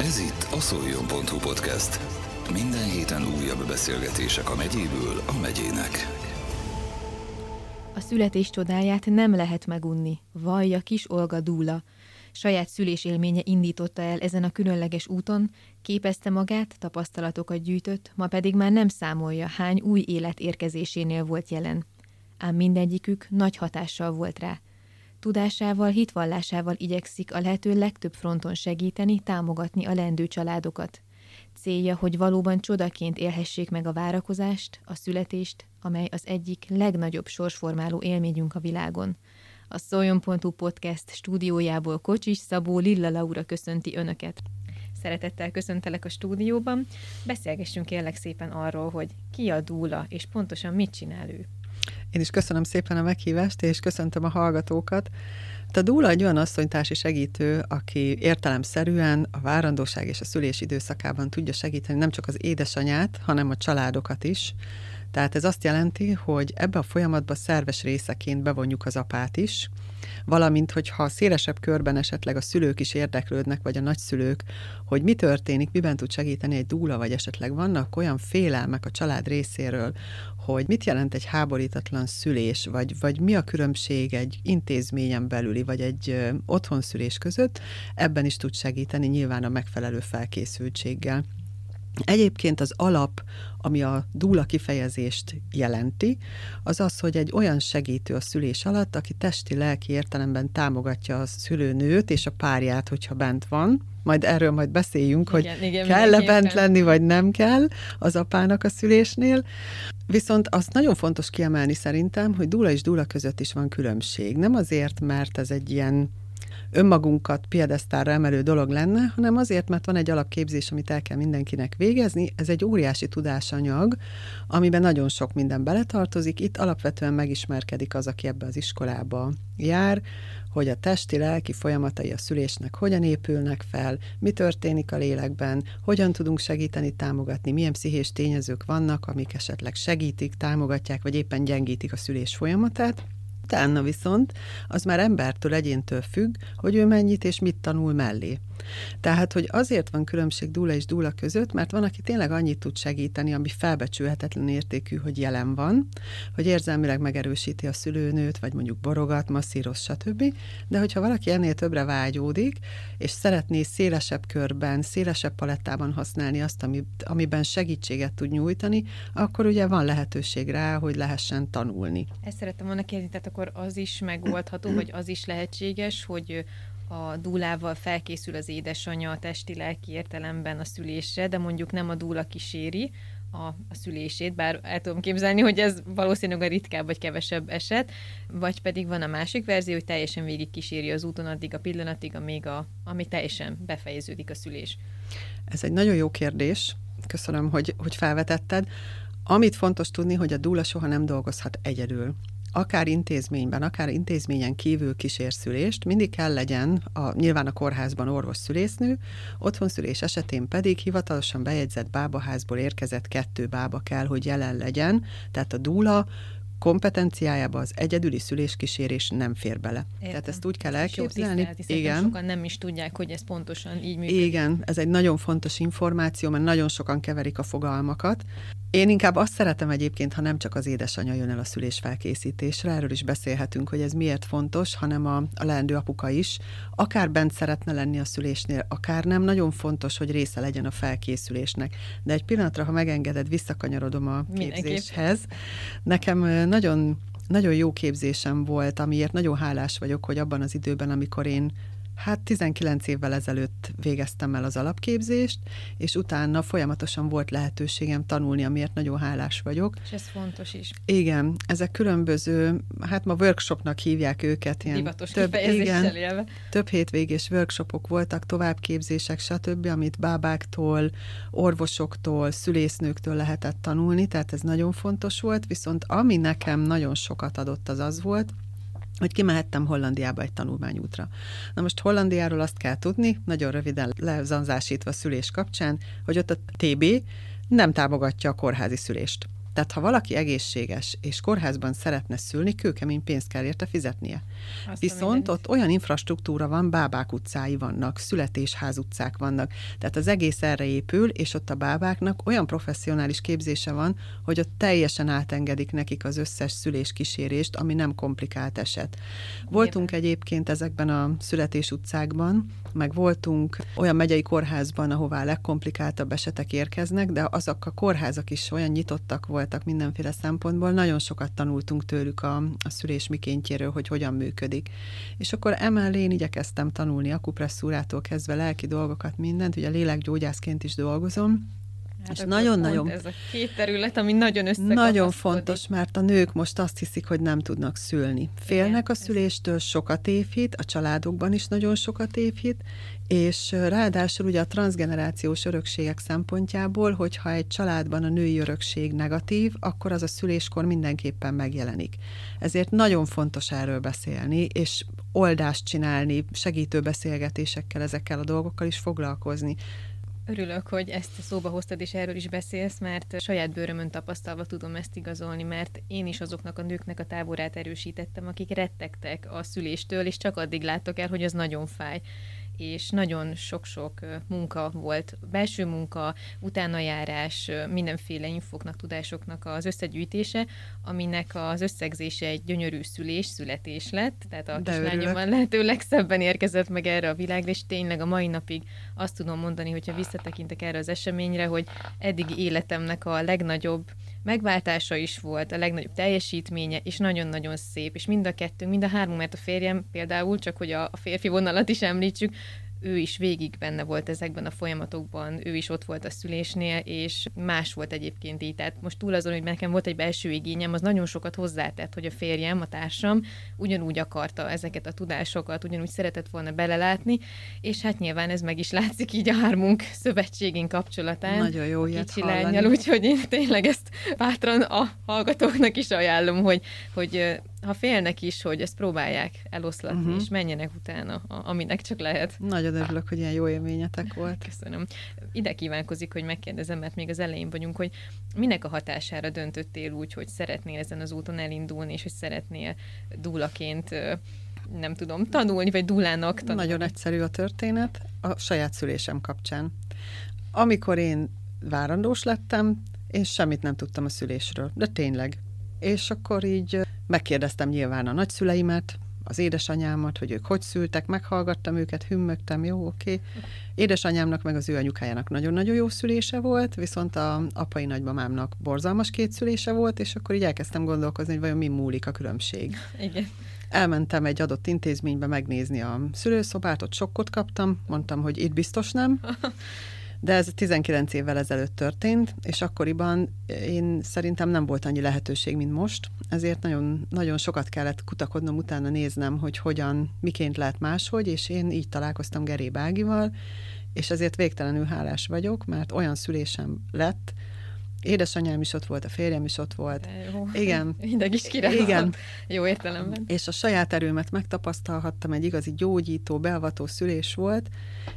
Ez itt a szoljon.hu podcast. Minden héten újabb beszélgetések a megyéből a megyének. A születés csodáját nem lehet megunni, vallja kis Olga Dúla. Saját szülés élménye indította el ezen a különleges úton, képezte magát, tapasztalatokat gyűjtött, ma pedig már nem számolja, hány új élet érkezésénél volt jelen. Ám mindegyikük nagy hatással volt rá. Tudásával, hitvallásával igyekszik a lehető legtöbb fronton segíteni, támogatni a lendő családokat. Célja, hogy valóban csodaként élhessék meg a várakozást, a születést, amely az egyik legnagyobb sorsformáló élményünk a világon. A Szoljon.hu podcast stúdiójából Kocsis Szabó Lilla Laura köszönti Önöket. Szeretettel köszöntelek a stúdióban. Beszélgessünk kérlek szépen arról, hogy ki a dúla, és pontosan mit csinál ő. Én is köszönöm szépen a meghívást, és köszöntöm a hallgatókat. A dúla egy olyan asszonytársi segítő, aki értelemszerűen a várandóság és a szülés időszakában tudja segíteni nem csak az édesanyát, hanem a családokat is. Tehát ez azt jelenti, hogy ebbe a folyamatba szerves részeként bevonjuk az apát is, valamint, hogyha szélesebb körben esetleg a szülők is érdeklődnek, vagy a nagyszülők, hogy mi történik, miben tud segíteni egy dúla, vagy esetleg vannak olyan félelmek a család részéről, hogy mit jelent egy háborítatlan szülés, vagy, vagy mi a különbség egy intézményen belüli, vagy egy otthonszülés között, ebben is tud segíteni nyilván a megfelelő felkészültséggel. Egyébként az alap, ami a dúla kifejezést jelenti, az az, hogy egy olyan segítő a szülés alatt, aki testi-lelki értelemben támogatja a szülőnőt és a párját, hogyha bent van. Majd erről majd beszéljünk, igen, hogy igen, kell-e bent lenni, vagy nem kell az apának a szülésnél. Viszont azt nagyon fontos kiemelni szerintem, hogy dúla és dúla között is van különbség. Nem azért, mert ez egy ilyen önmagunkat piedesztálra emelő dolog lenne, hanem azért, mert van egy alapképzés, amit el kell mindenkinek végezni. Ez egy óriási tudásanyag, amiben nagyon sok minden beletartozik. Itt alapvetően megismerkedik az, aki ebbe az iskolába jár, hogy a testi, lelki folyamatai a szülésnek hogyan épülnek fel, mi történik a lélekben, hogyan tudunk segíteni, támogatni, milyen pszichés tényezők vannak, amik esetleg segítik, támogatják, vagy éppen gyengítik a szülés folyamatát. Utána viszont az már embertől, egyéntől függ, hogy ő mennyit és mit tanul mellé. Tehát, hogy azért van különbség dúla és dúla között, mert van, aki tényleg annyit tud segíteni, ami felbecsülhetetlen értékű, hogy jelen van, hogy érzelmileg megerősíti a szülőnőt, vagy mondjuk borogat, masszíroz, stb. De hogyha valaki ennél többre vágyódik, és szeretné szélesebb körben, szélesebb palettában használni azt, ami, amiben segítséget tud nyújtani, akkor ugye van lehetőség rá, hogy lehessen tanulni. Ezt szerettem volna kérdezni, tehát akkor az is megoldható, vagy az is lehetséges, hogy a dúlával felkészül az édesanyja a testi-lelki értelemben a szülésre, de mondjuk nem a dúla kíséri a, a szülését, bár el tudom képzelni, hogy ez valószínűleg a ritkább vagy kevesebb eset, vagy pedig van a másik verzió, hogy teljesen végig kíséri az úton addig a pillanatig, amíg a, ami teljesen befejeződik a szülés. Ez egy nagyon jó kérdés. Köszönöm, hogy, hogy felvetetted. Amit fontos tudni, hogy a dúla soha nem dolgozhat egyedül akár intézményben, akár intézményen kívül kísérszülést, mindig kell legyen a, nyilván a kórházban orvos-szülésznő, otthonszülés esetén pedig hivatalosan bejegyzett bábaházból érkezett kettő bába kell, hogy jelen legyen, tehát a dúla kompetenciájába az egyedüli szüléskísérés nem fér bele. Értem. Tehát ezt úgy kell elképzelni. Tisztelt, Igen. Sokan nem is tudják, hogy ez pontosan így működik. Igen, ez egy nagyon fontos információ, mert nagyon sokan keverik a fogalmakat. Én inkább azt szeretem egyébként, ha nem csak az édesanyja jön el a szülés felkészítésre, erről is beszélhetünk, hogy ez miért fontos, hanem a, a leendő apuka is. Akár bent szeretne lenni a szülésnél, akár nem, nagyon fontos, hogy része legyen a felkészülésnek. De egy pillanatra, ha megengeded, visszakanyarodom a képzéshez. Nekem nagyon nagyon jó képzésem volt, amiért nagyon hálás vagyok, hogy abban az időben, amikor én Hát 19 évvel ezelőtt végeztem el az alapképzést, és utána folyamatosan volt lehetőségem tanulni, amiért nagyon hálás vagyok. És ez fontos is. Igen, ezek különböző, hát ma workshopnak hívják őket. Ilyen Divatos több, igen, élve. több hétvégés workshopok voltak, továbbképzések, stb., amit bábáktól, orvosoktól, szülésznőktől lehetett tanulni, tehát ez nagyon fontos volt, viszont ami nekem nagyon sokat adott, az az volt, hogy kimehettem Hollandiába egy tanulmányútra. Na most Hollandiáról azt kell tudni, nagyon röviden lezanzásítva szülés kapcsán, hogy ott a TB nem támogatja a kórházi szülést. Tehát ha valaki egészséges és kórházban szeretne szülni, kőkemény pénzt kell érte fizetnie. Azt Viszont ott olyan infrastruktúra van, bábák utcái vannak, születésház utcák vannak. Tehát az egész erre épül, és ott a bábáknak olyan professzionális képzése van, hogy ott teljesen átengedik nekik az összes szülés kísérést, ami nem komplikált eset. Voltunk egyébként ezekben a születés utcákban, meg voltunk olyan megyei kórházban, ahová a legkomplikáltabb esetek érkeznek, de azok a kórházak is olyan nyitottak voltak mindenféle szempontból, nagyon sokat tanultunk tőlük a, a szülés mikéntjéről, hogy hogyan működik. És akkor emellé én igyekeztem tanulni akupresszúrától kezdve lelki dolgokat, mindent, ugye lélekgyógyászként is dolgozom, Hát és nagyon-nagyon... Ez a két terület, ami nagyon Nagyon fontos, mert a nők most azt hiszik, hogy nem tudnak szülni. Félnek Igen, a szüléstől, sokat évhit, a családokban is nagyon sokat évhit, és ráadásul ugye a transgenerációs örökségek szempontjából, hogyha egy családban a női örökség negatív, akkor az a szüléskor mindenképpen megjelenik. Ezért nagyon fontos erről beszélni, és oldást csinálni, segítő beszélgetésekkel, ezekkel a dolgokkal is foglalkozni. Örülök, hogy ezt szóba hoztad, és erről is beszélsz, mert saját bőrömön tapasztalva tudom ezt igazolni, mert én is azoknak a nőknek a táborát erősítettem, akik rettegtek a szüléstől, és csak addig láttok el, hogy az nagyon fáj és nagyon sok-sok munka volt, belső munka, utánajárás, mindenféle infoknak, tudásoknak az összegyűjtése, aminek az összegzése egy gyönyörű szülés, születés lett, tehát a kislányomban lehető legszebben érkezett meg erre a világra, és tényleg a mai napig azt tudom mondani, hogyha visszatekintek erre az eseményre, hogy eddig életemnek a legnagyobb megváltása is volt, a legnagyobb teljesítménye, és nagyon-nagyon szép, és mind a kettőnk, mind a három, mert a férjem például, csak hogy a, a férfi vonalat is említsük, ő is végig benne volt ezekben a folyamatokban, ő is ott volt a szülésnél, és más volt egyébként így. Tehát most túl azon, hogy nekem volt egy belső igényem, az nagyon sokat hozzátett, hogy a férjem, a társam ugyanúgy akarta ezeket a tudásokat, ugyanúgy szeretett volna belelátni, és hát nyilván ez meg is látszik így a hármunk szövetségén kapcsolatán. Nagyon jó a kicsi lányjal, úgyhogy én tényleg ezt bátran a hallgatóknak is ajánlom, hogy, hogy ha félnek is, hogy ezt próbálják eloszlatni, uh-huh. és menjenek utána, aminek csak lehet. Nagyon örülök, hogy ilyen jó élményetek volt. Köszönöm. Ide kívánkozik, hogy megkérdezem, mert még az elején vagyunk, hogy minek a hatására döntöttél úgy, hogy szeretnél ezen az úton elindulni, és hogy szeretnél dúlaként nem tudom, tanulni, vagy dúlának tanulni. Nagyon egyszerű a történet a saját szülésem kapcsán. Amikor én várandós lettem, én semmit nem tudtam a szülésről, de tényleg. És akkor így Megkérdeztem nyilván a nagyszüleimet, az édesanyámat, hogy ők hogy szültek, meghallgattam őket, hümmögtem, jó, oké. Édesanyámnak meg az ő anyukájának nagyon-nagyon jó szülése volt, viszont a apai nagymamámnak borzalmas két szülése volt, és akkor így elkezdtem gondolkozni, hogy vajon mi múlik a különbség. Igen. Elmentem egy adott intézménybe megnézni a szülőszobát, ott sokkot kaptam, mondtam, hogy itt biztos nem. De ez 19 évvel ezelőtt történt, és akkoriban én szerintem nem volt annyi lehetőség, mint most, ezért nagyon, nagyon sokat kellett kutakodnom, utána néznem, hogy hogyan, miként lehet máshogy, és én így találkoztam Geré Bágival, és ezért végtelenül hálás vagyok, mert olyan szülésem lett, Édesanyám is ott volt, a férjem is ott volt. Jó. Igen. Hideg is király. Igen. Jó értelemben. És a saját erőmet megtapasztalhattam, egy igazi gyógyító, beavató szülés volt,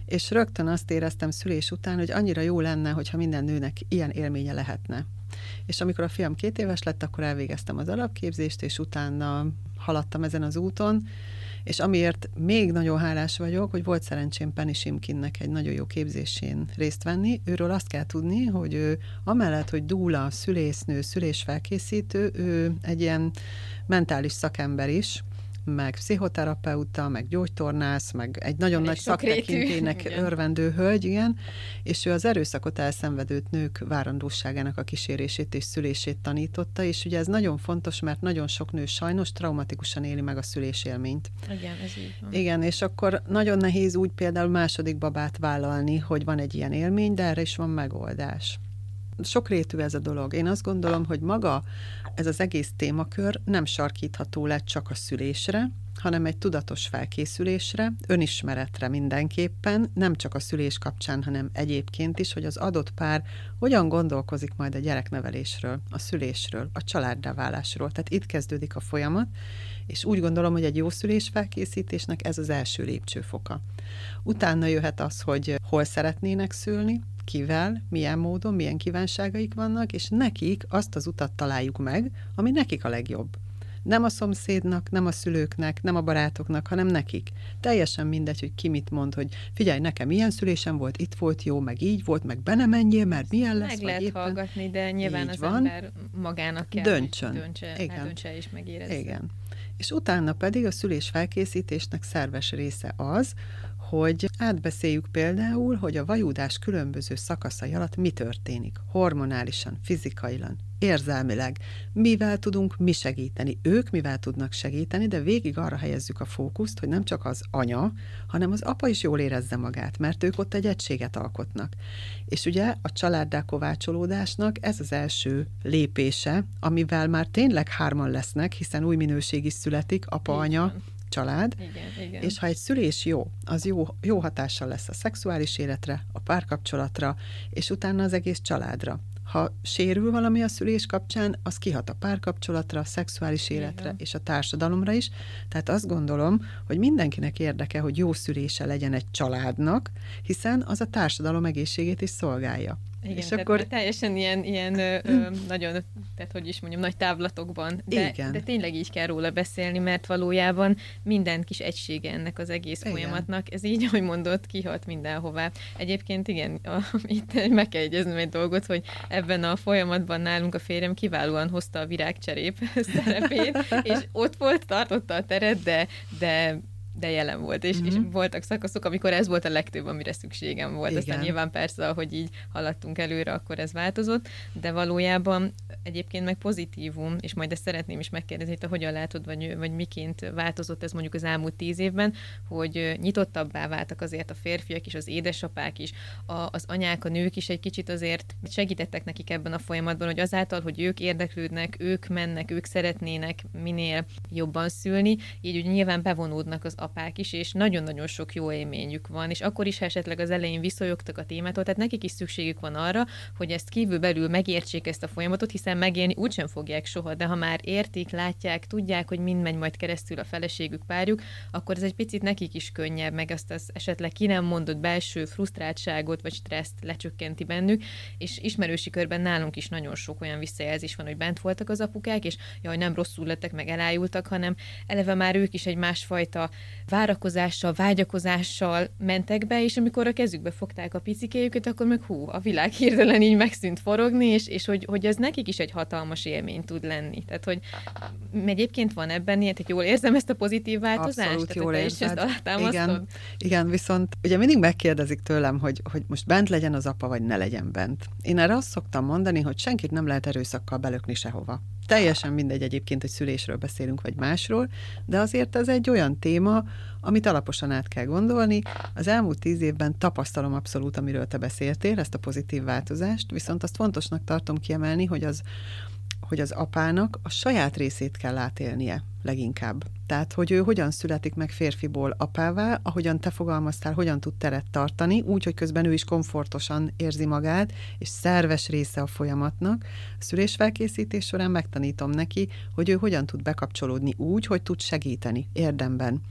és rögtön azt éreztem szülés után, hogy annyira jó lenne, hogyha minden nőnek ilyen élménye lehetne. És amikor a fiam két éves lett, akkor elvégeztem az alapképzést, és utána haladtam ezen az úton, és amiért még nagyon hálás vagyok, hogy volt szerencsém Penny Simkinnek egy nagyon jó képzésén részt venni. Őről azt kell tudni, hogy ő amellett, hogy dúla, szülésznő, szülésfelkészítő, ő egy ilyen mentális szakember is, meg pszichoterapeuta, meg gyógytornász, meg egy nagyon nagy szaktekintének örvendő hölgy, igen, és ő az erőszakot elszenvedőt nők várandóságának a kísérését és szülését tanította, és ugye ez nagyon fontos, mert nagyon sok nő sajnos traumatikusan éli meg a szülésélményt. Igen, ez így van. Igen, és akkor nagyon nehéz úgy például második babát vállalni, hogy van egy ilyen élmény, de erre is van megoldás sokrétű ez a dolog. Én azt gondolom, hogy maga ez az egész témakör nem sarkítható le csak a szülésre, hanem egy tudatos felkészülésre, önismeretre mindenképpen, nem csak a szülés kapcsán, hanem egyébként is, hogy az adott pár hogyan gondolkozik majd a gyereknevelésről, a szülésről, a családdá válásról. Tehát itt kezdődik a folyamat, és úgy gondolom, hogy egy jó szülés felkészítésnek ez az első lépcsőfoka. Utána jöhet az, hogy hol szeretnének szülni, kivel, milyen módon, milyen kívánságaik vannak, és nekik azt az utat találjuk meg, ami nekik a legjobb. Nem a szomszédnak, nem a szülőknek, nem a barátoknak, hanem nekik. Teljesen mindegy, hogy ki mit mond, hogy figyelj, nekem ilyen szülésem volt, itt volt jó, meg így volt, meg be nem menjél, mert milyen lesz. Meg lehet éppen... hallgatni, de nyilván az van. ember magának kell, döntsön. döntse, Igen. döntse és megérezze. Igen. És utána pedig a szülés felkészítésnek szerves része az, hogy átbeszéljük például, hogy a vajúdás különböző szakaszai alatt mi történik, hormonálisan, fizikailag, érzelmileg, mivel tudunk mi segíteni, ők mivel tudnak segíteni, de végig arra helyezzük a fókuszt, hogy nem csak az anya, hanem az apa is jól érezze magát, mert ők ott egy egységet alkotnak. És ugye a családdá kovácsolódásnak ez az első lépése, amivel már tényleg hárman lesznek, hiszen új minőség is születik, apa, anya, család, igen, igen. és ha egy szülés jó, az jó, jó hatással lesz a szexuális életre, a párkapcsolatra, és utána az egész családra. Ha sérül valami a szülés kapcsán, az kihat a párkapcsolatra, a szexuális életre igen. és a társadalomra is. Tehát azt gondolom, hogy mindenkinek érdeke, hogy jó szülése legyen egy családnak, hiszen az a társadalom egészségét is szolgálja. Igen, és tehát akkor teljesen ilyen, ilyen ö, ö, nagyon, tehát hogy is mondjam, nagy távlatokban, de, Igen. de tényleg így kell róla beszélni, mert valójában minden kis egysége ennek az egész igen. folyamatnak, ez így, ahogy mondott, kihat mindenhová. Egyébként igen, a, itt meg kell egyeznem egy dolgot, hogy ebben a folyamatban nálunk a férjem kiválóan hozta a virágcserép szerepét, és ott volt, tartotta a teret, de, de de jelen volt, és, mm-hmm. és mhm. voltak szakaszok, amikor ez volt a legtöbb, amire szükségem volt. Igen. Aztán nyilván persze, ahogy így haladtunk előre, akkor ez változott, de valójában egyébként meg pozitívum, és majd ezt szeretném is megkérdezni, hogy hogyan látod, vagy, vagy miként változott ez mondjuk az elmúlt tíz évben, hogy nyitottabbá váltak azért a férfiak is, az édesapák is, a, az anyák, a nők is egy kicsit azért segítettek nekik ebben a folyamatban, hogy azáltal, hogy ők érdeklődnek, ők mennek, ők szeretnének minél jobban szülni, így ugye nyilván bevonódnak az apák is, és nagyon-nagyon sok jó élményük van, és akkor is, ha esetleg az elején visszajogtak a témától, tehát nekik is szükségük van arra, hogy ezt kívülbelül megértsék ezt a folyamatot, hiszen megélni úgysem fogják soha, de ha már értik, látják, tudják, hogy mind megy majd keresztül a feleségük, párjuk, akkor ez egy picit nekik is könnyebb, meg azt az esetleg ki nem mondott belső frusztráltságot vagy stresszt lecsökkenti bennük, és ismerősi körben nálunk is nagyon sok olyan visszajelzés van, hogy bent voltak az apukák, és jaj, nem rosszul lettek, meg elájultak, hanem eleve már ők is egy másfajta várakozással, vágyakozással mentek be, és amikor a kezükbe fogták a picikéjüket, akkor meg hú, a világ hirtelen így megszűnt forogni, és, és hogy, hogy ez nekik is egy hatalmas élmény tud lenni. Tehát, hogy egyébként van ebben ilyen, hogy jól érzem ezt a pozitív változást? Abszolút Tehát, jól érzed. Igen, igen, viszont ugye mindig megkérdezik tőlem, hogy, hogy most bent legyen az apa, vagy ne legyen bent. Én erre azt szoktam mondani, hogy senkit nem lehet erőszakkal belökni sehova. Teljesen mindegy egyébként, hogy szülésről beszélünk, vagy másról, de azért ez egy olyan téma, amit alaposan át kell gondolni. Az elmúlt tíz évben tapasztalom abszolút, amiről te beszéltél, ezt a pozitív változást, viszont azt fontosnak tartom kiemelni, hogy az, hogy az apának a saját részét kell átélnie leginkább. Tehát, hogy ő hogyan születik meg férfiból apává, ahogyan te fogalmaztál, hogyan tud teret tartani, úgy, hogy közben ő is komfortosan érzi magát, és szerves része a folyamatnak. A szülésfelkészítés során megtanítom neki, hogy ő hogyan tud bekapcsolódni úgy, hogy tud segíteni érdemben.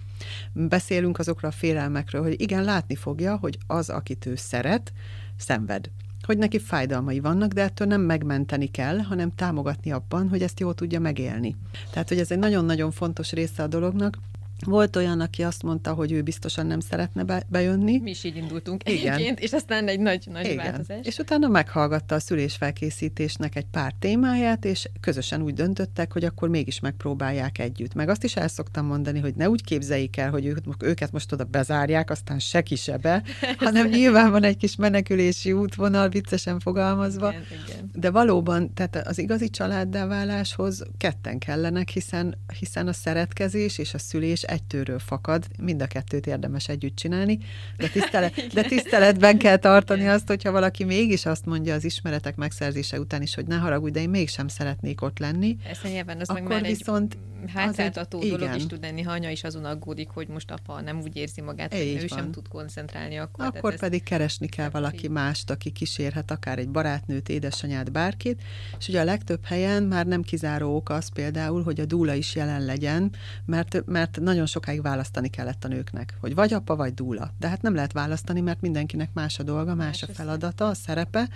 Beszélünk azokról a félelmekről, hogy igen, látni fogja, hogy az, akit ő szeret, szenved hogy neki fájdalmai vannak, de ettől nem megmenteni kell, hanem támogatni abban, hogy ezt jól tudja megélni. Tehát, hogy ez egy nagyon-nagyon fontos része a dolognak, volt olyan, aki azt mondta, hogy ő biztosan nem szeretne be, bejönni. Mi is így indultunk Igen. egyébként, és aztán egy nagy, nagy Igen. változás. És utána meghallgatta a szülésfelkészítésnek egy pár témáját, és közösen úgy döntöttek, hogy akkor mégis megpróbálják együtt. Meg azt is el szoktam mondani, hogy ne úgy képzeljék el, hogy őket most oda bezárják, aztán se kisebe, hanem nyilván van egy kis menekülési útvonal, viccesen fogalmazva. Igen, igen. De valóban, tehát az igazi családdá váláshoz ketten kellenek, hiszen, hiszen a szeretkezés és a szülés egytőről fakad, mind a kettőt érdemes együtt csinálni, de, tisztelet, de tiszteletben kell tartani azt, hogyha valaki mégis azt mondja az ismeretek megszerzése után is, hogy ne haragudj, de én mégsem szeretnék ott lenni. Ezt nyilván az akkor meg már viszont hátszáltató dolog igen. is tud lenni, ha anya is azon aggódik, hogy most apa nem úgy érzi magát, hogy ő van. sem tud koncentrálni. Akkor, akkor pedig keresni kell valaki így. mást, aki kísérhet, akár egy barátnőt, édesanyát, bárkit, és ugye a legtöbb helyen már nem kizáró ok az például, hogy a dúla is jelen legyen, mert, mert nagyon nagyon sokáig választani kellett a nőknek, hogy vagy apa, vagy dúla. De hát nem lehet választani, mert mindenkinek más a dolga, más, más a feladata, a szerepe,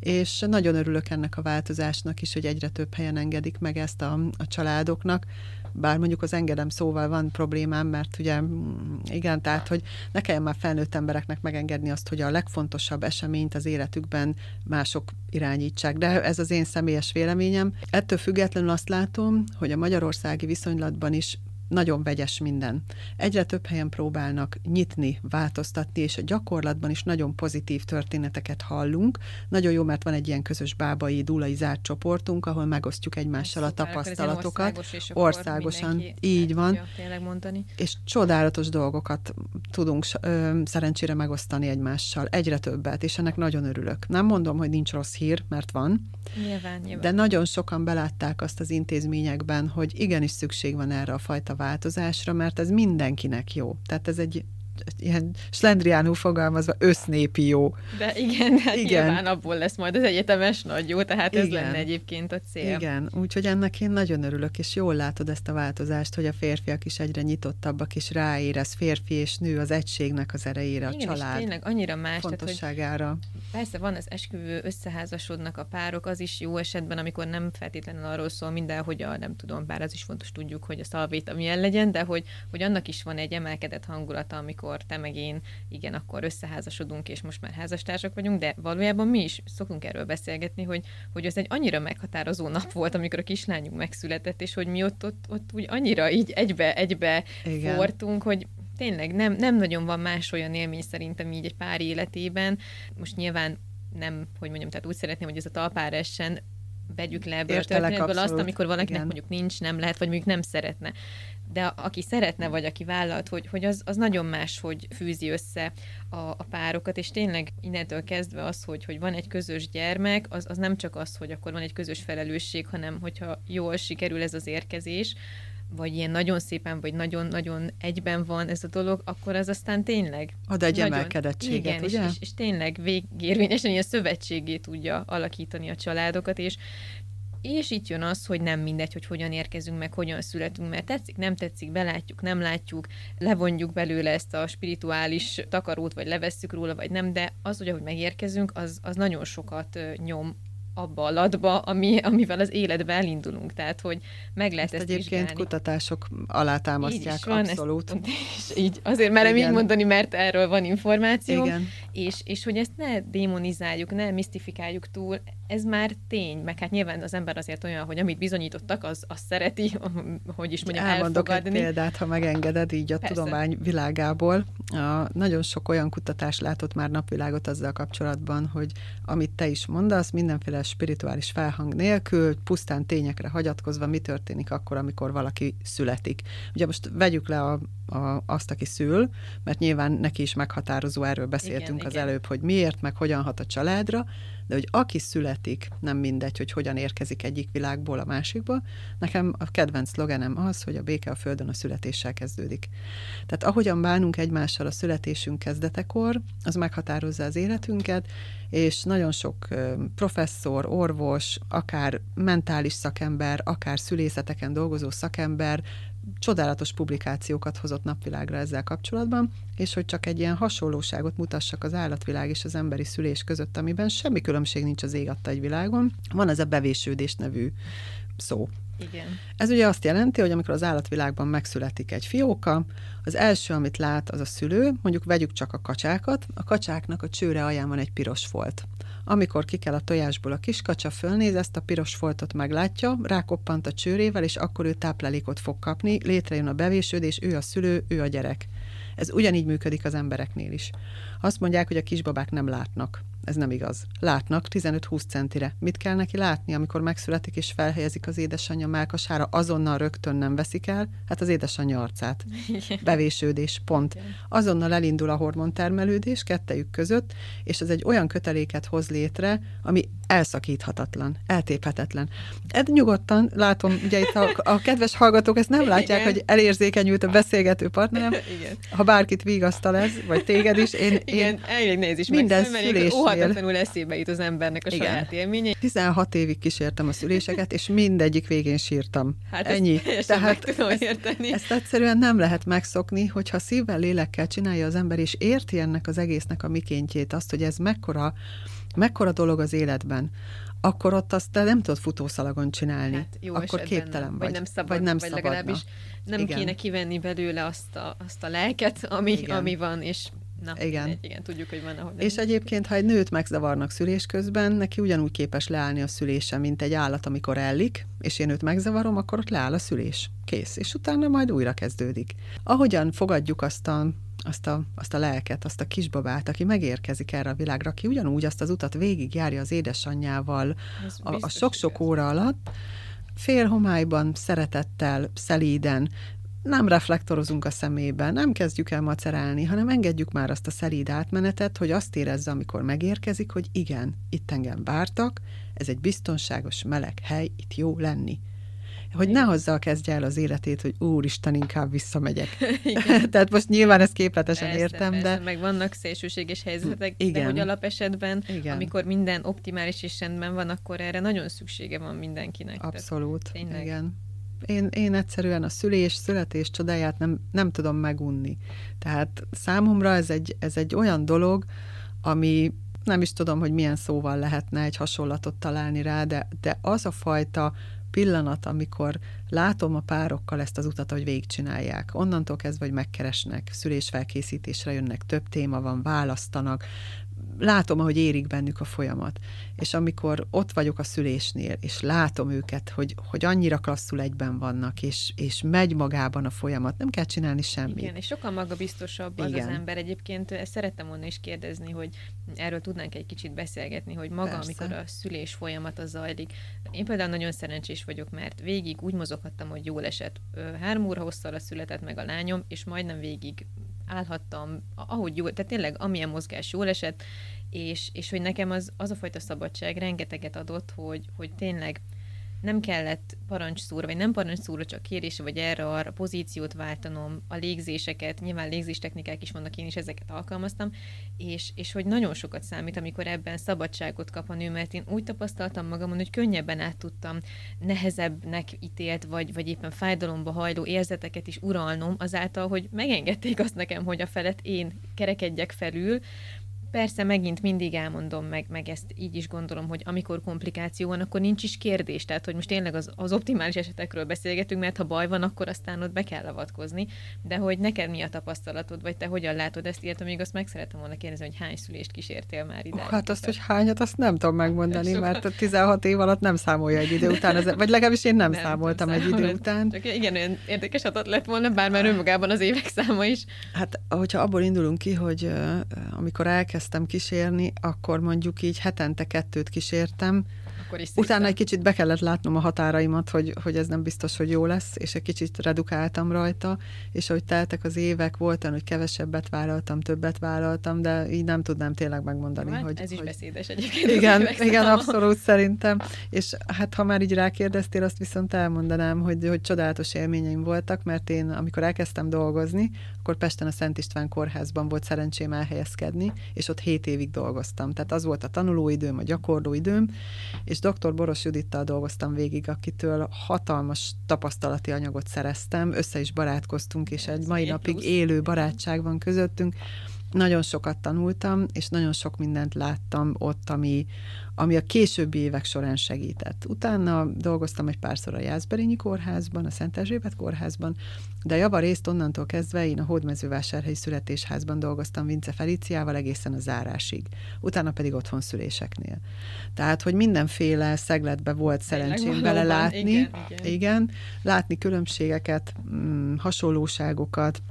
és nagyon örülök ennek a változásnak is, hogy egyre több helyen engedik meg ezt a, a családoknak, bár mondjuk az engedem szóval van problémám, mert ugye mm, igen, tehát, hogy ne kelljen már felnőtt embereknek megengedni azt, hogy a legfontosabb eseményt az életükben mások irányítsák. De ez az én személyes véleményem. Ettől függetlenül azt látom, hogy a magyarországi viszonylatban is nagyon vegyes minden. Egyre több helyen próbálnak nyitni, változtatni, és a gyakorlatban is nagyon pozitív történeteket hallunk. Nagyon jó, mert van egy ilyen közös bábai, dulai zárt csoportunk, ahol megosztjuk egymással a tapasztalatokat. Országos, országosan, így van. És csodálatos dolgokat tudunk ö, szerencsére megosztani egymással. Egyre többet, és ennek nagyon örülök. Nem mondom, hogy nincs rossz hír, mert van. Nyilván, nyilván. De nagyon sokan belátták azt az intézményekben, hogy igenis szükség van erre a fajta változásra, mert ez mindenkinek jó. Tehát ez egy ilyen slendriánul fogalmazva össznépi jó. De igen, hát igen. nyilván abból lesz majd az egyetemes nagy jó, tehát igen. ez lenne egyébként a cél. Igen, úgyhogy ennek én nagyon örülök, és jól látod ezt a változást, hogy a férfiak is egyre nyitottabbak, és ráérez férfi és nő az egységnek az erejére, igen, a család és tényleg annyira más, fontosságára. Tehát, persze van az esküvő, összeházasodnak a párok, az is jó esetben, amikor nem feltétlenül arról szól minden, hogy a, nem tudom, bár az is fontos tudjuk, hogy a szalvét milyen legyen, de hogy, hogy annak is van egy emelkedett hangulata, amikor te meg én, igen, akkor összeházasodunk, és most már házastársak vagyunk, de valójában mi is szoktunk erről beszélgetni, hogy, hogy ez egy annyira meghatározó nap volt, amikor a kislányunk megszületett, és hogy mi ott, ott, ott úgy annyira így egybe-egybe fortunk, hogy tényleg nem, nem nagyon van más olyan élmény szerintem így egy pár életében. Most nyilván nem, hogy mondjam, tehát úgy szeretném, hogy ez a talpár essen, vegyük le ebből Értelek, a történetből abszolút. azt, amikor valakinek Igen. mondjuk nincs, nem lehet, vagy mondjuk nem szeretne de aki szeretne, vagy aki vállalt, hogy, hogy az, az nagyon más, hogy fűzi össze a, a párokat, és tényleg innentől kezdve az, hogy, hogy van egy közös gyermek, az, az nem csak az, hogy akkor van egy közös felelősség, hanem hogyha jól sikerül ez az érkezés, vagy ilyen nagyon szépen, vagy nagyon-nagyon egyben van ez a dolog, akkor az aztán tényleg... Ad egy nagyon, emelkedettséget, igen, ugye? És, és, és tényleg végérvényesen ilyen szövetségé tudja alakítani a családokat, és és itt jön az, hogy nem mindegy, hogy hogyan érkezünk meg, hogyan születünk, mert tetszik, nem tetszik, belátjuk, nem látjuk, levonjuk belőle ezt a spirituális takarót, vagy levesszük róla, vagy nem, de az, hogy ahogy megérkezünk, az, az nagyon sokat nyom abba a latba, ami, amivel az életbe elindulunk. Tehát, hogy meg lehet ezt, ezt egyébként vizsgálni. kutatások alátámasztják, van, abszolút. Ezt, és így, azért merem így mondani, mert erről van információ. Igen. És, és hogy ezt ne démonizáljuk, ne misztifikáljuk túl, ez már tény, meg hát nyilván az ember azért olyan, hogy amit bizonyítottak, az, az szereti, hogy is mondjam, Elmondok elfogadni. egy példát, ha megengeded, így a Persze. tudomány világából. A, nagyon sok olyan kutatás látott már napvilágot azzal kapcsolatban, hogy amit te is mondasz, mindenféle spirituális felhang nélkül, pusztán tényekre hagyatkozva, mi történik akkor, amikor valaki születik. Ugye most vegyük le a, a, azt, aki szül, mert nyilván neki is meghatározó, erről beszéltünk igen, az igen. előbb, hogy miért, meg hogyan hat a családra, de hogy aki születik, nem mindegy, hogy hogyan érkezik egyik világból a másikba. Nekem a kedvenc szlogenem az, hogy a béke a földön a születéssel kezdődik. Tehát ahogyan bánunk egymással a születésünk kezdetekor, az meghatározza az életünket, és nagyon sok professzor, orvos, akár mentális szakember, akár szülészeteken dolgozó szakember csodálatos publikációkat hozott napvilágra ezzel kapcsolatban, és hogy csak egy ilyen hasonlóságot mutassak az állatvilág és az emberi szülés között, amiben semmi különbség nincs az ég adta egy világon. Van ez a bevésődés nevű szó. Igen. Ez ugye azt jelenti, hogy amikor az állatvilágban megszületik egy fióka, az első, amit lát, az a szülő, mondjuk vegyük csak a kacsákat, a kacsáknak a csőre alján van egy piros folt. Amikor ki kell a tojásból a kiskacsa, fölnéz, ezt a piros foltot meglátja, rákoppant a csőrével, és akkor ő táplálékot fog kapni, létrejön a bevésődés, ő a szülő, ő a gyerek. Ez ugyanígy működik az embereknél is. Azt mondják, hogy a kisbabák nem látnak. Ez nem igaz. Látnak 15-20 centire. Mit kell neki látni, amikor megszületik és felhelyezik az édesanyja melkasára, azonnal rögtön nem veszik el? Hát az édesanyja arcát. Bevésődés, pont. Azonnal elindul a hormontermelődés kettejük között, és ez egy olyan köteléket hoz létre, ami elszakíthatatlan, eltéphetetlen. Ez nyugodtan, látom, ugye itt a, a kedves hallgatók ezt nem látják, Igen. hogy elérzékenyült a beszélgető partnerem. Igen. Ha bárkit vigasztal ez, vagy téged is, én, Igen, én néz is minden szülésnél óhatatlanul eszébe jut az embernek a Igen. saját élménye. 16 évig kísértem a szüléseket, és mindegyik végén sírtam. Hát Ennyi. Tehát meg tudom érteni. Ezt, ezt egyszerűen nem lehet megszokni, hogyha szívvel, lélekkel csinálja az ember, és érti ennek az egésznek a mikéntjét, azt, hogy ez mekkora, mekkora dolog az életben, akkor ott azt te nem tudod futószalagon csinálni. Hát jó akkor képtelen nem. vagy. Vagy nem szabad, vagy, nem vagy legalábbis nem igen. kéne kivenni belőle azt a, azt a lelket, ami, ami van, és Na, igen. Egy, igen, tudjuk, hogy van, ahol És nem. egyébként, ha egy nőt megzavarnak szülés közben, neki ugyanúgy képes leállni a szülése, mint egy állat, amikor ellik, és én őt megzavarom, akkor ott leáll a szülés. Kész. És utána majd újra kezdődik. Ahogyan fogadjuk azt a azt a, azt a lelket, azt a kisbabát, aki megérkezik erre a világra, aki ugyanúgy azt az utat végigjárja az édesanyjával a, a sok-sok óra alatt, félhomályban, szeretettel, szelíden, nem reflektorozunk a szemébe, nem kezdjük el macerálni, hanem engedjük már azt a szelíd átmenetet, hogy azt érezze, amikor megérkezik, hogy igen, itt engem vártak, ez egy biztonságos, meleg hely, itt jó lenni hogy ne azzal kezdje el az életét, hogy úristen, inkább visszamegyek. Tehát most nyilván ezt képletesen persze, értem, persze, de... meg vannak szélsőséges helyzetek, Igen. de hogy alapesetben, Igen. amikor minden optimális és rendben van, akkor erre nagyon szüksége van mindenkinek. Abszolút, Tehát, igen. Én, én egyszerűen a szülés, születés csodáját nem, nem tudom megunni. Tehát számomra ez egy, ez egy olyan dolog, ami nem is tudom, hogy milyen szóval lehetne egy hasonlatot találni rá, de, de az a fajta pillanat, amikor látom a párokkal ezt az utat, hogy végigcsinálják. Onnantól kezdve, hogy megkeresnek, szülésfelkészítésre jönnek, több téma van, választanak, látom, ahogy érik bennük a folyamat. És amikor ott vagyok a szülésnél, és látom őket, hogy, hogy annyira klasszul egyben vannak, és, és megy magában a folyamat, nem kell csinálni semmit. Igen, és sokkal magabiztosabb az Igen. az ember. Egyébként ezt szerettem volna is kérdezni, hogy erről tudnánk egy kicsit beszélgetni, hogy maga, Persze. amikor a szülés folyamata zajlik. Én például nagyon szerencsés vagyok, mert végig úgy mozoghattam, hogy jól esett. Három óra hosszal született meg a lányom, és majdnem végig állhattam, ahogy jó, tehát tényleg amilyen mozgás jól esett, és, és hogy nekem az, az a fajta szabadság rengeteget adott, hogy, hogy tényleg nem kellett parancsszóra, vagy nem parancsszóra, csak kérés, vagy erre arra pozíciót váltanom, a légzéseket, nyilván légzéstechnikák is vannak, én is ezeket alkalmaztam, és, és hogy nagyon sokat számít, amikor ebben szabadságot kap a nő, mert én úgy tapasztaltam magamon, hogy könnyebben át tudtam nehezebbnek ítélt, vagy, vagy éppen fájdalomba hajló érzeteket is uralnom, azáltal, hogy megengedték azt nekem, hogy a felet én kerekedjek felül, Persze, megint mindig elmondom, meg, meg ezt így is gondolom, hogy amikor komplikáció van, akkor nincs is kérdés. Tehát, hogy most tényleg az, az optimális esetekről beszélgetünk, mert ha baj van, akkor aztán ott be kell avatkozni. De hogy neked mi a tapasztalatod, vagy te hogyan látod ezt, illetve még azt meg szeretem volna kérdezni, hogy hány szülést kísértél már ide? Hát azt, hogy hányat, azt nem tudom megmondani, Sokat. mert a 16 év alatt nem számolja egy idő után, az, vagy legalábbis én nem, nem számoltam nem egy idő után. Csak igen, olyan érdekes adat lett volna, bár már önmagában az évek száma is. Hát, hogyha abból indulunk ki, hogy amikor elkezd elkezdtem kísérni, akkor mondjuk így hetente kettőt kísértem, akkor is Utána egy kicsit be kellett látnom a határaimat, hogy, hogy ez nem biztos, hogy jó lesz, és egy kicsit redukáltam rajta, és ahogy teltek az évek, volt olyan, hogy kevesebbet vállaltam, többet vállaltam, de így nem tudnám tényleg megmondani, hát, hogy... Ez is hogy... beszédes egyébként. Igen, igen, abszolút szerintem. És hát ha már így rákérdeztél, azt viszont elmondanám, hogy, hogy csodálatos élményeim voltak, mert én, amikor elkezdtem dolgozni, akkor Pesten a Szent István kórházban volt szerencsém elhelyezkedni, és ott hét évig dolgoztam. Tehát az volt a tanulóidőm, a gyakorlóidőm, és dr. Boros Judittal dolgoztam végig, akitől hatalmas tapasztalati anyagot szereztem, össze is barátkoztunk, és egy mai napig élő barátság van közöttünk. Nagyon sokat tanultam, és nagyon sok mindent láttam ott, ami, ami a későbbi évek során segített. Utána dolgoztam egy párszor a Jászberényi kórházban, a Szent Erzsébet kórházban, de javarészt onnantól kezdve én a Hódmezővásárhelyi születésházban dolgoztam Vince Feliciával egészen a zárásig. Utána pedig otthon szüléseknél. Tehát, hogy mindenféle szegletbe volt szerencsém belelátni. Igen, igen. igen, látni különbségeket, mm, hasonlóságokat,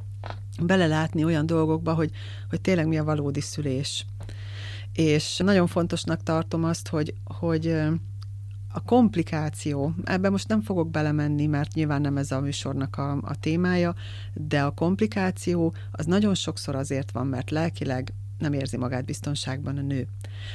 belelátni olyan dolgokba, hogy, hogy tényleg mi a valódi szülés. És nagyon fontosnak tartom azt, hogy, hogy a komplikáció, ebben most nem fogok belemenni, mert nyilván nem ez a műsornak a, a témája, de a komplikáció az nagyon sokszor azért van, mert lelkileg nem érzi magát biztonságban a nő.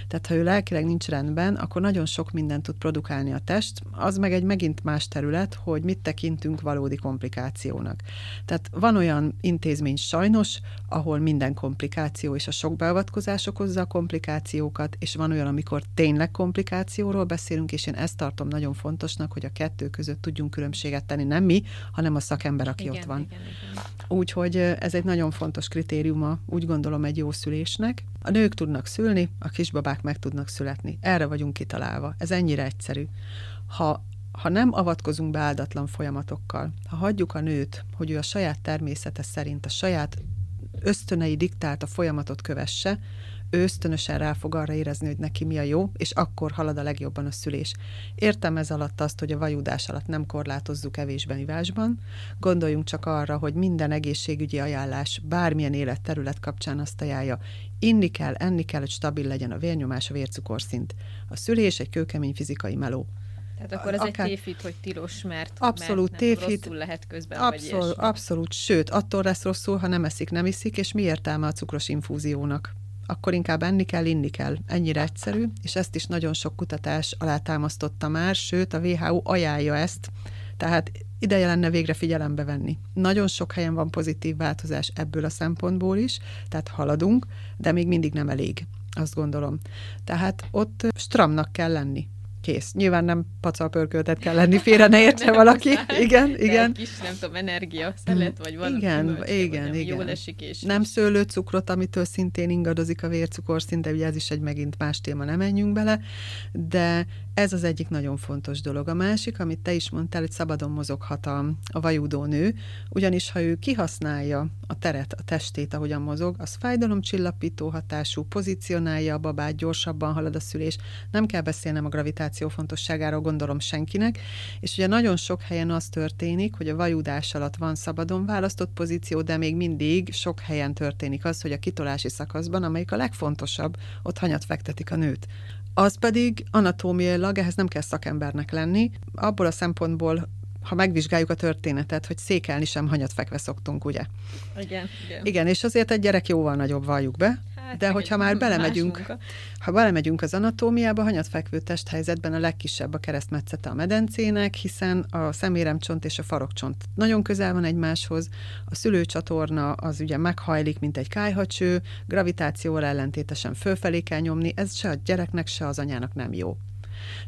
Tehát ha ő lelkileg nincs rendben, akkor nagyon sok mindent tud produkálni a test, az meg egy megint más terület, hogy mit tekintünk valódi komplikációnak. Tehát van olyan intézmény sajnos, ahol minden komplikáció és a sok beavatkozás okozza a komplikációkat, és van olyan, amikor tényleg komplikációról beszélünk, és én ezt tartom nagyon fontosnak, hogy a kettő között tudjunk különbséget tenni, nem mi, hanem a szakember, aki igen, ott van. Úgyhogy ez egy nagyon fontos kritériuma, úgy gondolom, egy jó szülésnek. A nők tudnak szülni, a kisbabák meg tudnak születni. Erre vagyunk kitalálva. Ez ennyire egyszerű. Ha ha nem avatkozunk be folyamatokkal, ha hagyjuk a nőt, hogy ő a saját természete szerint, a saját ösztönei diktált a folyamatot kövesse, ő ösztönösen rá fog arra érezni, hogy neki mi a jó, és akkor halad a legjobban a szülés. Értem ez alatt azt, hogy a vajudás alatt nem korlátozzuk evésben, ivásban. Gondoljunk csak arra, hogy minden egészségügyi ajánlás bármilyen életterület kapcsán azt ajánlja, inni kell, enni kell, hogy stabil legyen a vérnyomás, a vércukorszint. A szülés egy kőkemény fizikai meló. Tehát akkor ez Akár... egy tévhit, hogy tilos, mert, abszolút mert tévhit, rosszul lehet közben. Abszolút, vagy abszolút, sőt, attól lesz rosszul, ha nem eszik, nem iszik, és mi értelme a cukros infúziónak? akkor inkább enni kell, inni kell. Ennyire egyszerű, és ezt is nagyon sok kutatás alátámasztotta már, sőt a WHO ajánlja ezt, tehát ideje lenne végre figyelembe venni. Nagyon sok helyen van pozitív változás ebből a szempontból is, tehát haladunk, de még mindig nem elég, azt gondolom. Tehát ott stramnak kell lenni kész. Nyilván nem pacalpörköltet kell lenni, félre ne értse valaki. Igen, igen. kis, nem tudom, energia, szelet, vagy valami Igen, igen, vagy igen. Jól esik, és nem szőlőcukrot, amitől szintén ingadozik a vércukorszint, de ugye ez is egy megint más téma, nem menjünk bele, de ez az egyik nagyon fontos dolog. A másik, amit te is mondtál, hogy szabadon mozoghat a, a vajúdó nő, ugyanis ha ő kihasználja a teret, a testét, ahogyan mozog, az fájdalomcsillapító hatású, pozícionálja a babát, gyorsabban halad a szülés, nem kell beszélnem a gravitáció fontosságáról, gondolom senkinek, és ugye nagyon sok helyen az történik, hogy a vajúdás alatt van szabadon választott pozíció, de még mindig sok helyen történik az, hogy a kitolási szakaszban, amelyik a legfontosabb, ott hanyat fektetik a nőt az pedig anatómiailag, ehhez nem kell szakembernek lenni, abból a szempontból, ha megvizsgáljuk a történetet, hogy székelni sem hanyat fekve szoktunk, ugye? Igen, igen. Igen, és azért egy gyerek jóval nagyobb, valljuk be. Hát, De hogyha már belemegyünk, ha belemegyünk az anatómiába, hanyatfekvő testhelyzetben a legkisebb a keresztmetszete a medencének, hiszen a szeméremcsont és a farokcsont nagyon közel van egymáshoz, a szülőcsatorna az ugye meghajlik, mint egy kájhacső, gravitációval ellentétesen fölfelé kell nyomni, ez se a gyereknek, se az anyának nem jó.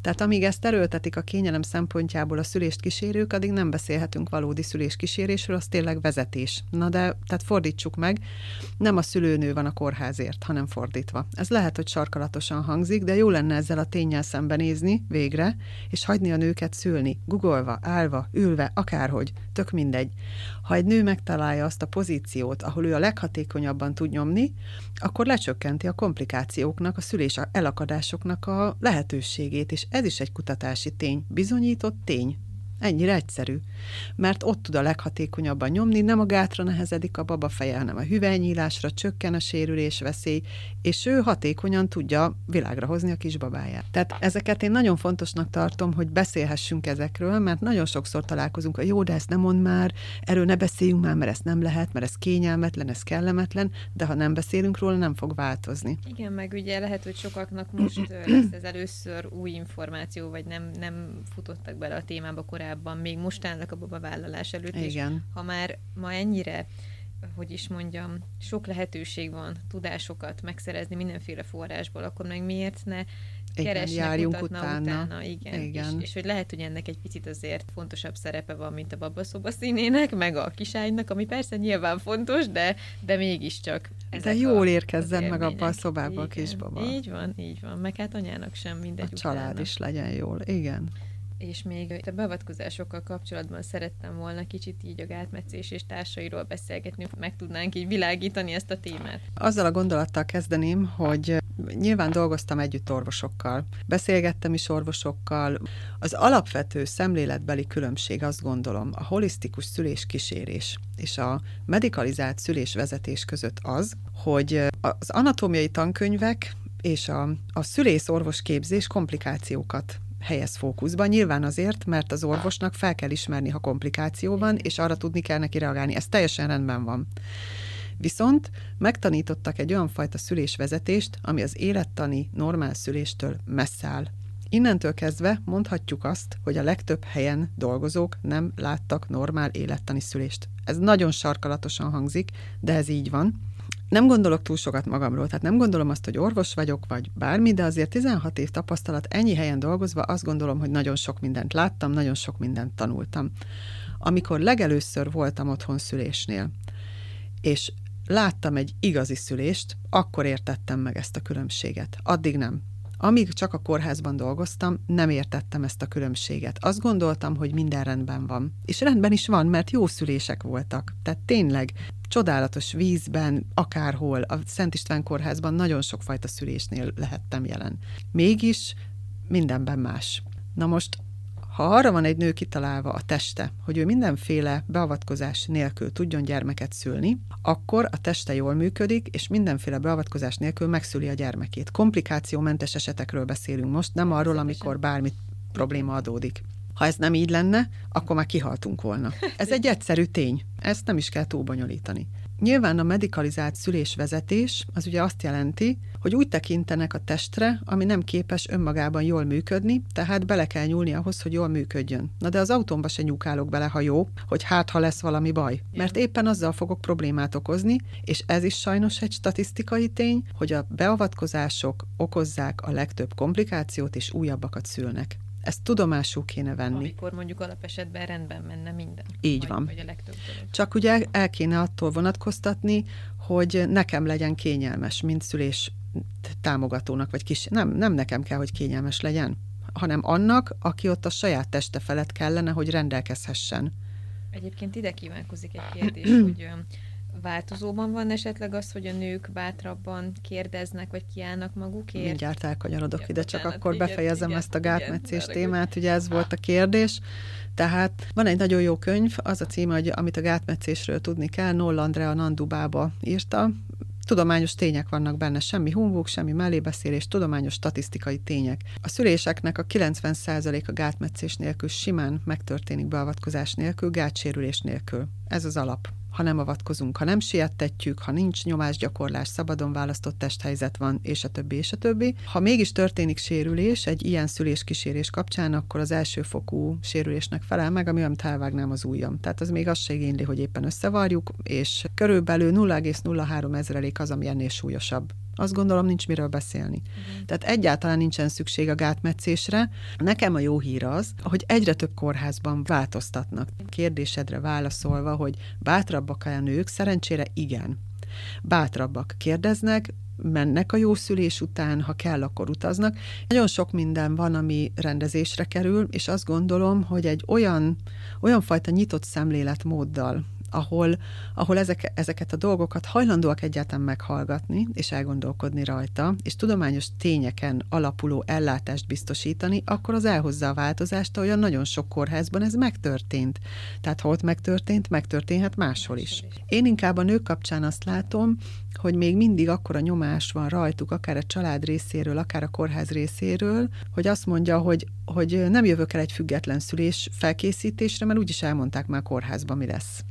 Tehát amíg ezt erőltetik a kényelem szempontjából a szülést kísérők, addig nem beszélhetünk valódi szülés kísérésről, az tényleg vezetés. Na de, tehát fordítsuk meg, nem a szülőnő van a kórházért, hanem fordítva. Ez lehet, hogy sarkalatosan hangzik, de jó lenne ezzel a tényel szembenézni végre, és hagyni a nőket szülni, guggolva, állva, ülve, akárhogy, tök mindegy. Ha egy nő megtalálja azt a pozíciót, ahol ő a leghatékonyabban tud nyomni, akkor lecsökkenti a komplikációknak, a szülés elakadásoknak a lehetőségét, és ez is egy kutatási tény, bizonyított tény. Ennyire egyszerű. Mert ott tud a leghatékonyabban nyomni, nem a gátra nehezedik a baba feje, hanem a hüvelynyílásra, csökken a sérülés veszély, és ő hatékonyan tudja világra hozni a kisbabáját. Tehát ezeket én nagyon fontosnak tartom, hogy beszélhessünk ezekről, mert nagyon sokszor találkozunk, hogy jó, de ezt nem mond már, erről ne beszéljünk már, mert ezt nem lehet, mert ez kényelmetlen, ez kellemetlen, de ha nem beszélünk róla, nem fog változni. Igen, meg ugye lehet, hogy sokaknak most lesz ez először új információ, vagy nem, nem futottak bele a témába korábban, még most állnak a babavállalás előtt, Igen. ha már ma ennyire hogy is mondjam, sok lehetőség van tudásokat megszerezni mindenféle forrásból, akkor meg miért ne Igen, keresnek, járjunk kutatna utána. utána igen, Igen. És, és hogy lehet, hogy ennek egy picit azért fontosabb szerepe van, mint a babaszoba színének, meg a kiságynak, ami persze nyilván fontos, de, de mégiscsak De ezek jól a, érkezzen meg abba a szobába a Igen. kisbaba. Így van, így van. Meg hát anyának sem mindegy A család utána. is legyen jól. Igen. És még a beavatkozásokkal kapcsolatban szerettem volna kicsit így a gátmetszés és társairól beszélgetni, meg tudnánk így világítani ezt a témát. Azzal a gondolattal kezdeném, hogy nyilván dolgoztam együtt orvosokkal, beszélgettem is orvosokkal. Az alapvető szemléletbeli különbség azt gondolom a holisztikus szüléskísérés és a medikalizált szülésvezetés között az, hogy az anatómiai tankönyvek és a, a szülész-orvos képzés komplikációkat helyez fókuszba. Nyilván azért, mert az orvosnak fel kell ismerni, ha komplikáció van, és arra tudni kell neki reagálni. Ez teljesen rendben van. Viszont megtanítottak egy olyan fajta szülésvezetést, ami az élettani, normál szüléstől messze áll. Innentől kezdve mondhatjuk azt, hogy a legtöbb helyen dolgozók nem láttak normál élettani szülést. Ez nagyon sarkalatosan hangzik, de ez így van. Nem gondolok túl sokat magamról, tehát nem gondolom azt, hogy orvos vagyok, vagy bármi, de azért 16 év tapasztalat ennyi helyen dolgozva azt gondolom, hogy nagyon sok mindent láttam, nagyon sok mindent tanultam. Amikor legelőször voltam otthon szülésnél, és láttam egy igazi szülést, akkor értettem meg ezt a különbséget. Addig nem. Amíg csak a kórházban dolgoztam, nem értettem ezt a különbséget. Azt gondoltam, hogy minden rendben van. És rendben is van, mert jó szülések voltak. Tehát tényleg csodálatos vízben, akárhol, a Szent István kórházban nagyon sokfajta szülésnél lehettem jelen. Mégis mindenben más. Na most ha arra van egy nő kitalálva a teste, hogy ő mindenféle beavatkozás nélkül tudjon gyermeket szülni, akkor a teste jól működik, és mindenféle beavatkozás nélkül megszüli a gyermekét. Komplikációmentes esetekről beszélünk most, nem arról, amikor bármi probléma adódik. Ha ez nem így lenne, akkor már kihaltunk volna. Ez egy egyszerű tény. Ezt nem is kell túlbonyolítani. Nyilván a medikalizált szülésvezetés az ugye azt jelenti, hogy úgy tekintenek a testre, ami nem képes önmagában jól működni, tehát bele kell nyúlni ahhoz, hogy jól működjön. Na de az autómba se nyúkálok bele, ha jó, hogy hát, ha lesz valami baj. Mert éppen azzal fogok problémát okozni, és ez is sajnos egy statisztikai tény, hogy a beavatkozások okozzák a legtöbb komplikációt, és újabbakat szülnek. Ezt tudomásul kéne venni. Amikor mondjuk alapesetben rendben menne minden. Így van. Vagy a legtöbb dolog. Csak ugye el kéne attól vonatkoztatni, hogy nekem legyen kényelmes, mint szülés támogatónak, vagy kis... Nem, nem nekem kell, hogy kényelmes legyen, hanem annak, aki ott a saját teste felett kellene, hogy rendelkezhessen. Egyébként ide kívánkozik egy kérdés, hogy változóban van esetleg az, hogy a nők bátrabban kérdeznek, vagy kiállnak magukért? Mindjárt elkanyarodok Igen, ide, csak bocsánat, akkor igen, befejezem igen, ezt a igen, gátmetszés de témát, ugye ez volt a kérdés. Tehát van egy nagyon jó könyv, az a címe, hogy amit a gátmetszésről tudni kell, Noll Andrea Nandubába írta, Tudományos tények vannak benne, semmi humbug, semmi mellébeszélés, tudományos statisztikai tények. A szüléseknek a 90% a gátmetszés nélkül simán megtörténik beavatkozás nélkül, gátsérülés nélkül. Ez az alap ha nem avatkozunk, ha nem siettetjük, ha nincs nyomásgyakorlás, szabadon választott testhelyzet van, és a többi, és a többi. Ha mégis történik sérülés egy ilyen szüléskísérés kapcsán, akkor az elsőfokú sérülésnek felel meg, ami amit elvágnám az ujjam. Tehát az még azt se hogy éppen összevarjuk, és körülbelül 0,03 ezrelék az, ami ennél súlyosabb azt gondolom nincs miről beszélni. Uh-huh. Tehát egyáltalán nincsen szükség a gátmetszésre. Nekem a jó hír az, hogy egyre több kórházban változtatnak. Kérdésedre válaszolva, hogy bátrabbak a nők, szerencsére igen. Bátrabbak kérdeznek, mennek a jó szülés után, ha kell, akkor utaznak. Nagyon sok minden van, ami rendezésre kerül, és azt gondolom, hogy egy olyan, olyan fajta nyitott szemléletmóddal ahol, ahol ezek, ezeket a dolgokat hajlandóak egyáltalán meghallgatni, és elgondolkodni rajta, és tudományos tényeken alapuló ellátást biztosítani, akkor az elhozza a változást, olyan nagyon sok kórházban ez megtörtént. Tehát ha ott megtörtént, megtörténhet máshol is. Én inkább a nők kapcsán azt látom, hogy még mindig akkora nyomás van rajtuk, akár a család részéről, akár a kórház részéről, hogy azt mondja, hogy, hogy nem jövök el egy független szülés felkészítésre, mert úgyis elmondták már a kórházban, mi lesz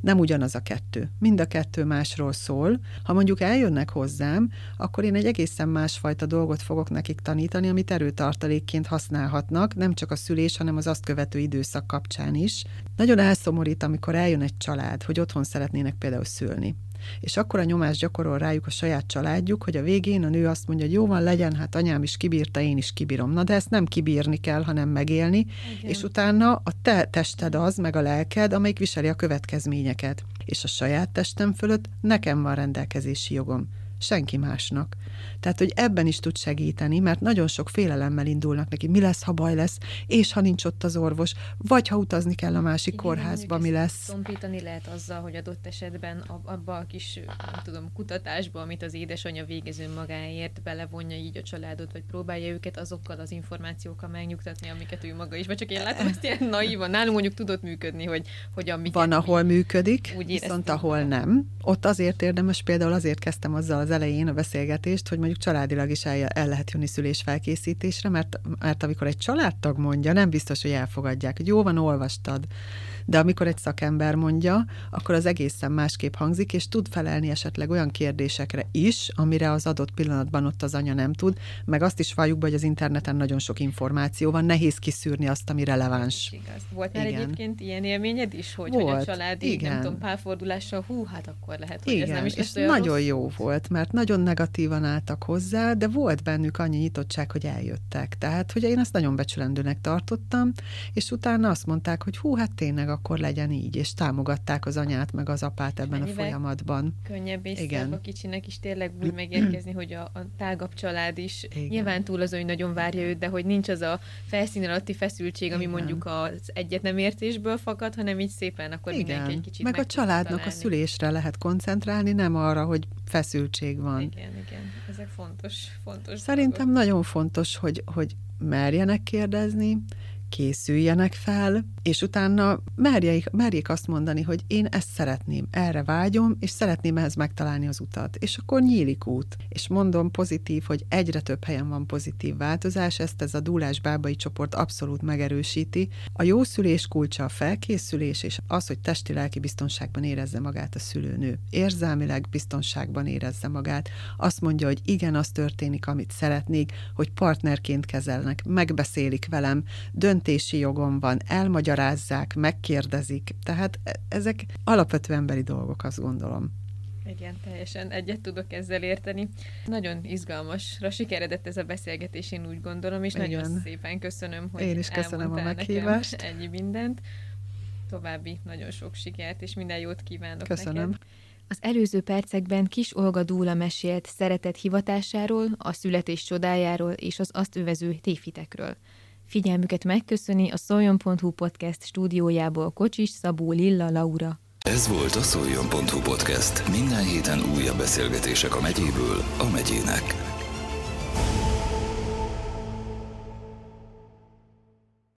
nem ugyanaz a kettő. Mind a kettő másról szól. Ha mondjuk eljönnek hozzám, akkor én egy egészen másfajta dolgot fogok nekik tanítani, amit erőtartalékként használhatnak, nem csak a szülés, hanem az azt követő időszak kapcsán is. Nagyon elszomorít, amikor eljön egy család, hogy otthon szeretnének például szülni és akkor a nyomás gyakorol rájuk a saját családjuk, hogy a végén a nő azt mondja, hogy jó van, legyen, hát anyám is kibírta, én is kibírom. Na de ezt nem kibírni kell, hanem megélni, Igen. és utána a te tested az, meg a lelked, amelyik viseli a következményeket. És a saját testem fölött nekem van rendelkezési jogom senki másnak. Tehát, hogy ebben is tud segíteni, mert nagyon sok félelemmel indulnak neki, mi lesz, ha baj lesz, és ha nincs ott az orvos, vagy ha utazni kell a másik Igen, kórházba, mi lesz. Tompítani lehet azzal, hogy adott esetben abba a kis, nem tudom, kutatásba, amit az édesanyja végező magáért belevonja így a családot, vagy próbálja őket azokkal az információkkal megnyugtatni, amiket ő maga is, vagy csak én látom ezt ilyen naívan. Nálunk mondjuk tudott működni, hogy hogyan Van, ahol működik, úgy viszont ahol nem. Ott azért érdemes, például azért kezdtem azzal az elején a beszélgetést, hogy mondjuk családilag is el, el lehet jönni szülésfelkészítésre, mert, mert amikor egy családtag mondja, nem biztos, hogy elfogadják, hogy jó van, olvastad, de amikor egy szakember mondja, akkor az egészen másképp hangzik, és tud felelni esetleg olyan kérdésekre is, amire az adott pillanatban ott az anya nem tud, meg azt is valljuk be, hogy az interneten nagyon sok információ van, nehéz kiszűrni azt, ami releváns. Igaz. Volt már egyébként ilyen élményed is, hogy, Volt. hogy a család így, nem tudom, párfordulással, hú, hát akkor lehet, hogy igen, ez nem is és nagyon rossz. jó volt, mert nagyon negatívan álltak hozzá, de volt bennük annyi nyitottság, hogy eljöttek. Tehát, hogy én ezt nagyon becsülendőnek tartottam, és utána azt mondták, hogy hú, hát tényleg akkor legyen így, és támogatták az anyát meg az apát ebben Mennyivel a folyamatban. Könnyebb és Igen. a kicsinek is tényleg úgy megérkezni, hogy a, a tágabb család is Igen. nyilván túl az, hogy nagyon várja őt, de hogy nincs az a felszín alatti feszültség, ami Igen. mondjuk az egyet nem értésből fakad, hanem így szépen akkor Igen. mindenki egy kicsit meg, meg a családnak találni. a szülésre lehet koncentrálni, nem arra, hogy feszültség van. Igen, igen. Ezek fontos, fontos Szerintem dolgok. nagyon fontos, hogy, hogy merjenek kérdezni, készüljenek fel, és utána merjék, merjék azt mondani, hogy én ezt szeretném, erre vágyom, és szeretném ehhez megtalálni az utat. És akkor nyílik út. És mondom pozitív, hogy egyre több helyen van pozitív változás, ezt ez a dúlás bábai csoport abszolút megerősíti. A jó szülés kulcsa a felkészülés, és az, hogy testi-lelki biztonságban érezze magát a szülőnő. Érzelmileg biztonságban érezze magát. Azt mondja, hogy igen, az történik, amit szeretnék, hogy partnerként kezelnek, megbeszélik velem, döntési jogom van, elmagyar megmagyarázzák, megkérdezik. Tehát e, ezek alapvető emberi dolgok, azt gondolom. Igen, teljesen egyet tudok ezzel érteni. Nagyon izgalmasra sikeredett ez a beszélgetés, én úgy gondolom, és Igen. nagyon szépen köszönöm, hogy Én is köszönöm a meghívást. ennyi mindent. További nagyon sok sikert, és minden jót kívánok Köszönöm. Neked. Az előző percekben kis Olga Dúla mesélt szeretett hivatásáról, a születés csodájáról és az azt övező tévhitekről. Figyelmüket megköszöni a szoljon.hu podcast stúdiójából Kocsis Szabó Lilla Laura. Ez volt a szoljon.hu podcast. Minden héten újabb beszélgetések a megyéből a megyének.